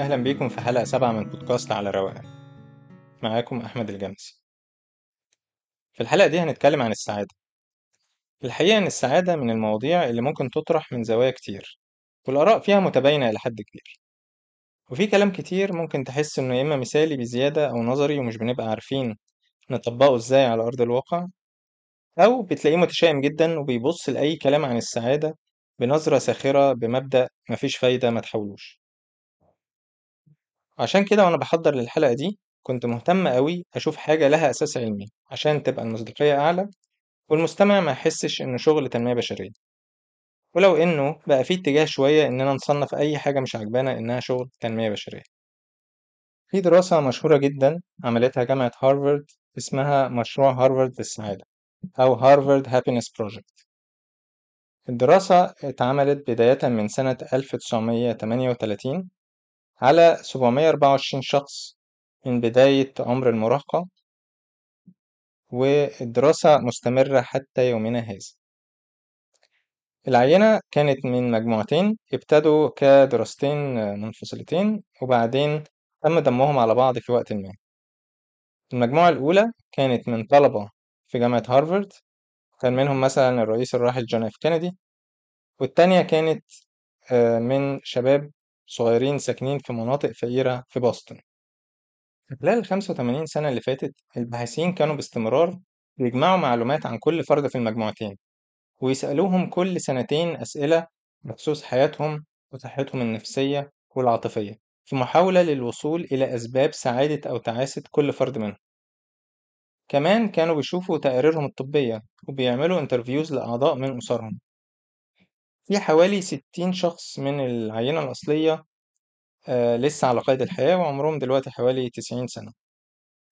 أهلا بيكم في حلقة سبعة من بودكاست على رواقة معاكم أحمد الجمسي في الحلقة دي هنتكلم عن السعادة. الحقيقة إن السعادة من المواضيع اللي ممكن تطرح من زوايا كتير والآراء فيها متباينة إلى حد كبير. وفي كلام كتير ممكن تحس إنه يا إما مثالي بزيادة أو نظري ومش بنبقى عارفين نطبقه إزاي على أرض الواقع أو بتلاقيه متشائم جدا وبيبص لأي كلام عن السعادة بنظرة ساخرة بمبدأ مفيش فايدة ما تحاولوش. عشان كده وأنا بحضر للحلقة دي كنت مهتم أوي أشوف حاجة لها أساس علمي عشان تبقى المصداقية أعلى والمستمع ما يحسش إنه شغل تنمية بشرية. ولو إنه بقى فيه اتجاه شوية إننا نصنف أي حاجة مش عاجبانا إنها شغل تنمية بشرية. في دراسة مشهورة جدا عملتها جامعة هارفارد اسمها مشروع هارفارد للسعادة أو Harvard Happiness Project. الدراسة اتعملت بداية من سنة 1938 على 724 شخص من بداية عمر المراهقة والدراسة مستمرة حتى يومنا هذا. العينة كانت من مجموعتين ابتدوا كدراستين منفصلتين وبعدين تم ضمهم على بعض في وقت ما. المجموعة الأولى كانت من طلبة في جامعة هارفارد كان منهم مثلا الرئيس الراحل جون إف كينيدي والتانية كانت من شباب صغيرين ساكنين في مناطق فقيرة في بoston خلال ال 85 سنة اللي فاتت الباحثين كانوا باستمرار بيجمعوا معلومات عن كل فرد في المجموعتين ويسألوهم كل سنتين أسئلة بخصوص حياتهم وصحتهم النفسية والعاطفية في محاولة للوصول إلى أسباب سعادة أو تعاسة كل فرد منهم. كمان كانوا بيشوفوا تقاريرهم الطبية وبيعملوا انترفيوز لأعضاء من أسرهم. في حوالي 60 شخص من العينة الأصلية آه لسه على قيد الحياة وعمرهم دلوقتي حوالي 90 سنة.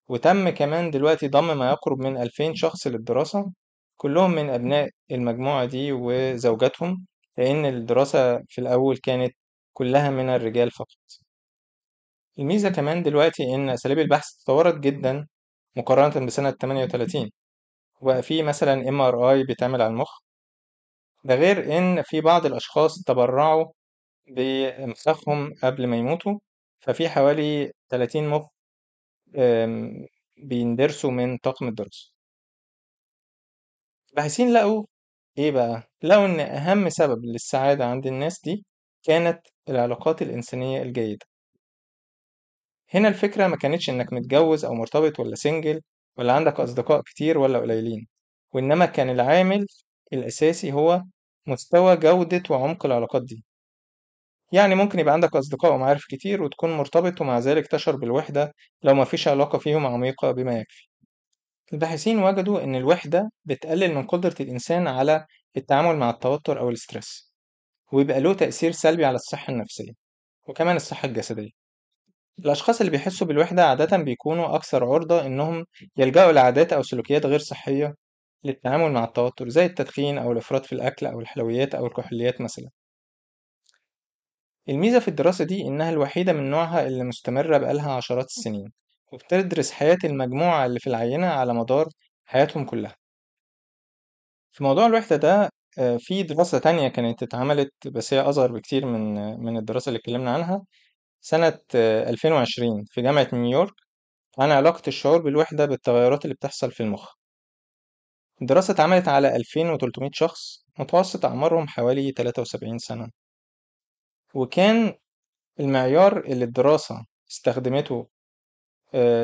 وتم كمان دلوقتي ضم ما يقرب من 2000 شخص للدراسة كلهم من أبناء المجموعة دي وزوجاتهم لأن الدراسة في الأول كانت كلها من الرجال فقط. الميزة كمان دلوقتي إن أساليب البحث تطورت جدا مقارنة بسنة 38 وبقى في مثلا MRI بيتعمل على المخ ده غير إن في بعض الأشخاص تبرعوا بمخهم قبل ما يموتوا ففي حوالي 30 مخ بيندرسوا من طاقم الدراسة الباحثين لقوا إيه بقى؟ لقوا إن أهم سبب للسعادة عند الناس دي كانت العلاقات الإنسانية الجيدة هنا الفكرة ما كانتش إنك متجوز أو مرتبط ولا سنجل ولا عندك أصدقاء كتير ولا قليلين وإنما كان العامل الأساسي هو مستوى جودة وعمق العلاقات دي. يعني ممكن يبقى عندك أصدقاء ومعارف كتير وتكون مرتبط ومع ذلك تشعر بالوحدة لو ما فيش علاقة فيهم عميقة بما يكفي. الباحثين وجدوا إن الوحدة بتقلل من قدرة الإنسان على التعامل مع التوتر أو الاسترس ويبقى له تأثير سلبي على الصحة النفسية وكمان الصحة الجسدية. الأشخاص اللي بيحسوا بالوحدة عادة بيكونوا أكثر عرضة إنهم يلجأوا لعادات أو سلوكيات غير صحية للتعامل مع التوتر زي التدخين أو الإفراط في الأكل أو الحلويات أو الكحوليات مثلا. الميزة في الدراسة دي إنها الوحيدة من نوعها اللي مستمرة بقالها عشرات السنين وبتدرس حياة المجموعة اللي في العينة على مدار حياتهم كلها. في موضوع الوحدة ده في دراسة تانية كانت اتعملت بس هي أصغر بكتير من من الدراسة اللي اتكلمنا عنها. سنة 2020 في جامعة نيويورك عن علاقة الشعور بالوحدة بالتغيرات اللي بتحصل في المخ. الدراسة اتعملت على 2300 شخص متوسط أعمارهم حوالي 73 سنة. وكان المعيار اللي الدراسة استخدمته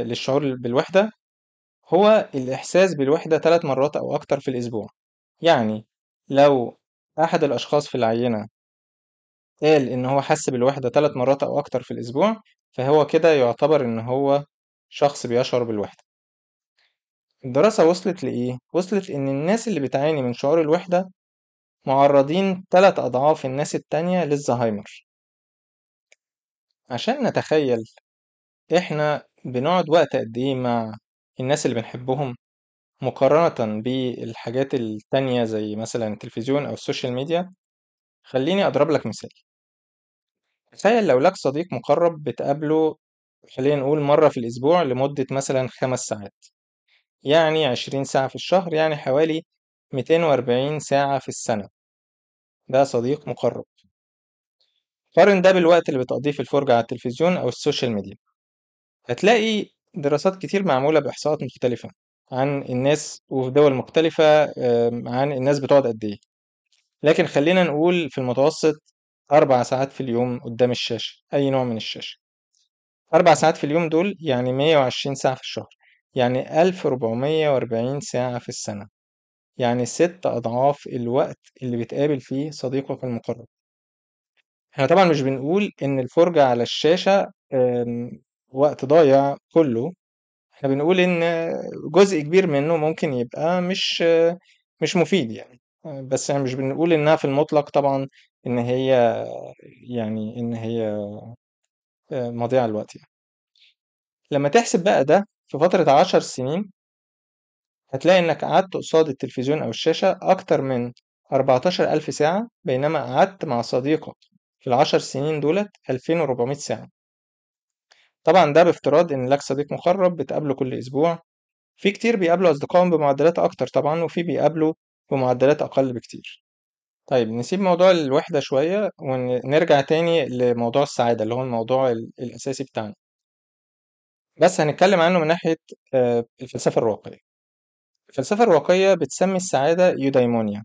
للشعور بالوحدة هو الإحساس بالوحدة ثلاث مرات أو أكتر في الأسبوع. يعني لو أحد الأشخاص في العينة قال إن هو حس بالوحدة ثلاث مرات أو أكتر في الأسبوع فهو كده يعتبر إن هو شخص بيشعر بالوحدة. الدراسة وصلت لإيه؟ وصلت إن الناس اللي بتعاني من شعور الوحدة معرضين تلات أضعاف الناس التانية للزهايمر. عشان نتخيل إحنا بنقعد وقت قد إيه مع الناس اللي بنحبهم مقارنة بالحاجات التانية زي مثلا التلفزيون أو ال social media خليني أضرب لك مثال. تخيل لو لك صديق مقرب بتقابله خلينا نقول مرة في الأسبوع لمدة مثلا خمس ساعات. يعني عشرين ساعة في الشهر يعني حوالي ميتين وأربعين ساعة في السنة. ده صديق مقرب. قارن ده بالوقت اللي بتقضيه في الفرجة على التلفزيون أو السوشيال ميديا. هتلاقي دراسات كتير معمولة بإحصاءات مختلفة عن الناس وفي دول مختلفة عن الناس بتقعد قد إيه. لكن خلينا نقول في المتوسط أربع ساعات في اليوم قدام الشاشة أي نوع من الشاشة. أربع ساعات في اليوم دول يعني 120 ساعة في الشهر. يعني 1440 ساعة في السنة. يعني ست أضعاف الوقت اللي بتقابل فيه صديقك المقرب. إحنا طبعا مش بنقول إن الفرجة على الشاشة وقت ضايع كله. إحنا بنقول إن جزء كبير منه ممكن يبقى مش مش مفيد يعني. بس يعني مش بنقول إنها في المطلق طبعا إن هي يعني إن هي مضيعة الوقت يعني. لما تحسب بقى ده في فترة عشر سنين هتلاقي إنك قعدت قصاد التلفزيون أو الشاشة أكتر من 14 ألف ساعة بينما قعدت مع صديقك في العشر سنين دولت 2400 ساعة. طبعا ده بافتراض إن لك صديق مقرب بتقابله كل أسبوع. في كتير بيقابلوا أصدقائهم بمعدلات أكتر طبعا وفي بيقابلوا بمعدلات أقل بكتير. طيب نسيب موضوع الوحدة شوية ونرجع تاني لموضوع السعادة اللي هو الموضوع ال- الأساسي بتاعنا. بس هنتكلم عنه من ناحية آه، الفلسفة الرواقية الفلسفة الرواقية بتسمي السعادة يودايمونيا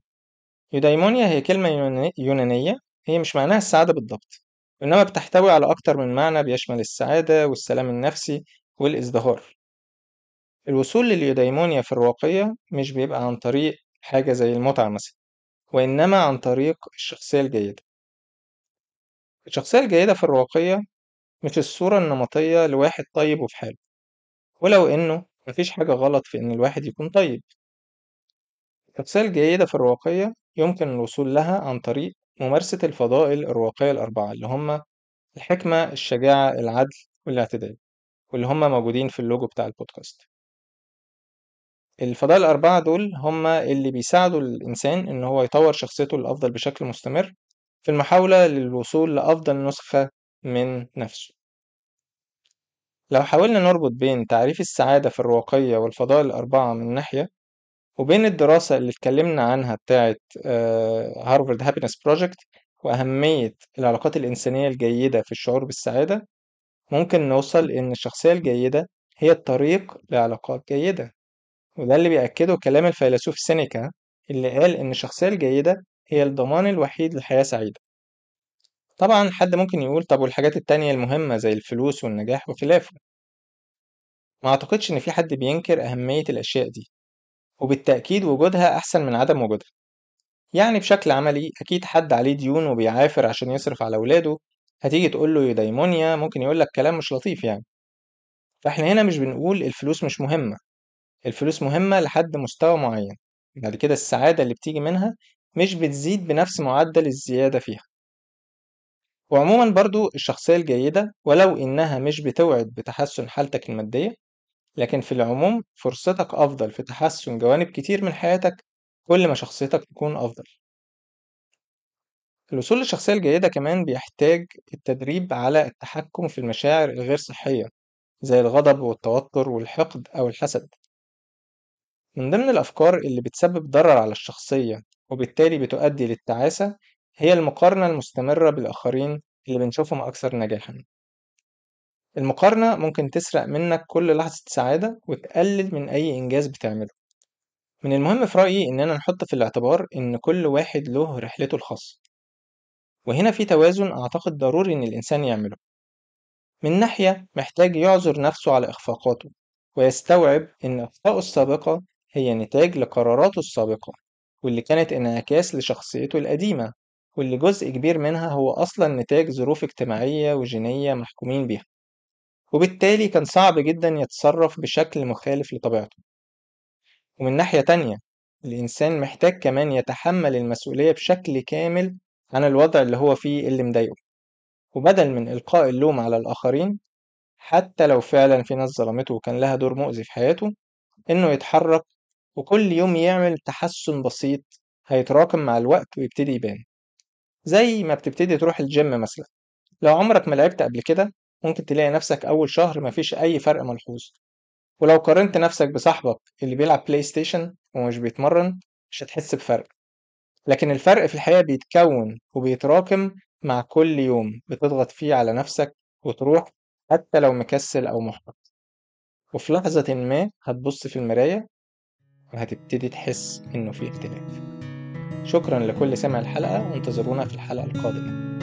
يودايمونيا هي كلمة يوناني- يونانية هي مش معناها السعادة بالضبط إنما بتحتوي على أكتر من معنى بيشمل السعادة والسلام النفسي والإزدهار. الوصول لليودايمونيا في الرواقية مش بيبقى عن طريق حاجة زي المتعة مثلا وإنما عن طريق الشخصية الجيدة. الشخصية الجيدة في الرواقية مش الصورة النمطية لواحد طيب وفي حاله ولو إنه مفيش حاجة غلط في إن الواحد يكون طيب. الشخصية الجيدة في الرواقية يمكن الوصول لها عن طريق ممارسة الفضائل الرواقية الأربعة اللي هم الحكمة الشجاعة العدل والاعتدال واللي هم موجودين في اللوجو بتاع البودكاست. الفضائل الأربعة دول هم اللي بيساعدوا الإنسان إن هو يطور شخصيته للأفضل بشكل مستمر في المحاولة للوصول لأفضل نسخة من نفسه. لو حاولنا نربط بين تعريف السعادة في الرواقية والفضائل الأربعة من ناحية وبين الدراسة اللي اتكلمنا عنها بتاعة Harvard Happiness Project وأهمية العلاقات الإنسانية الجيدة في الشعور بالسعادة ممكن نوصل إن الشخصية الجيدة هي الطريق لعلاقات جيدة. وده اللي بيأكده كلام الفيلسوف سينيكا اللي قال إن الشخصية الجيدة هي الضمان الوحيد لحياة سعيدة. طبعا حد ممكن يقول طب والحاجات التانية المهمة زي الفلوس والنجاح وخلافه. ما أعتقدش إن في حد بينكر أهمية الأشياء دي وبالتأكيد وجودها أحسن من عدم وجودها. يعني بشكل عملي أكيد حد عليه ديون وبيعافر عشان يصرف على ولاده هتيجي تقول له يدايمونيا ممكن يقول لك كلام مش لطيف يعني. فإحنا هنا مش بنقول الفلوس مش مهمة الفلوس مهمة لحد مستوى معين بعد كده السعادة اللي بتيجي منها مش بتزيد بنفس معدل الزيادة فيها. وعموما برضو الشخصية الجيدة ولو إنها مش بتوعد بتحسن حالتك المادية لكن في العموم فرصتك أفضل في تحسن جوانب كتير من حياتك كل ما شخصيتك تكون أفضل. الوصول للشخصية الجيدة كمان بيحتاج التدريب على التحكم في المشاعر الغير صحية زي الغضب والتوتر والحقد أو الحسد. من ضمن الأفكار اللي بتسبب ضرر على الشخصية وبالتالي بتؤدي للتعاسة هي المقارنة المستمرة بالآخرين اللي بنشوفهم أكثر نجاحًا. المقارنة ممكن تسرق منك كل لحظة سعادة وتقلل من أي إنجاز بتعمله. من المهم في رأيي إننا نحط في الاعتبار إن كل واحد له رحلته الخاصة. وهنا في توازن أعتقد ضروري إن الإنسان يعمله. من ناحية محتاج يعذر نفسه على إخفاقاته ويستوعب إن أخطائه السابقة هي نتاج لقراراته السابقة واللي كانت انعكاس لشخصيته القديمة واللي جزء كبير منها هو أصلا نتاج ظروف اجتماعية وجينية محكومين بيها وبالتالي كان صعب جدا يتصرف بشكل مخالف لطبيعته. ومن ناحية تانية الإنسان محتاج كمان يتحمل المسؤولية بشكل كامل عن الوضع اللي هو فيه اللي مضايقه. وبدل من إلقاء اللوم على الآخرين حتى لو فعلا في ناس ظلمته وكان لها دور مؤذي في حياته إنه يتحرك وكل يوم يعمل تحسن بسيط هيتراكم مع الوقت ويبتدي يبان. زي ما بتبتدي تروح الجيم مثلا. لو عمرك ما لعبت قبل كده ممكن تلاقي نفسك أول شهر مفيش أي فرق ملحوظ. ولو قارنت نفسك بصاحبك اللي بيلعب PlayStation ومش بيتمرن مش هتحس بفرق. لكن الفرق في الحقيقة بيتكون وبيتراكم مع كل يوم. بتضغط فيه على نفسك وتروح حتى لو مكسل أو محبط. وفي لحظة ما هتبص في المراية وهتبتدي تحس إنه في اختلاف. شكرا لكل من سمع الحلقة وانتظرونا في الحلقة القادمة.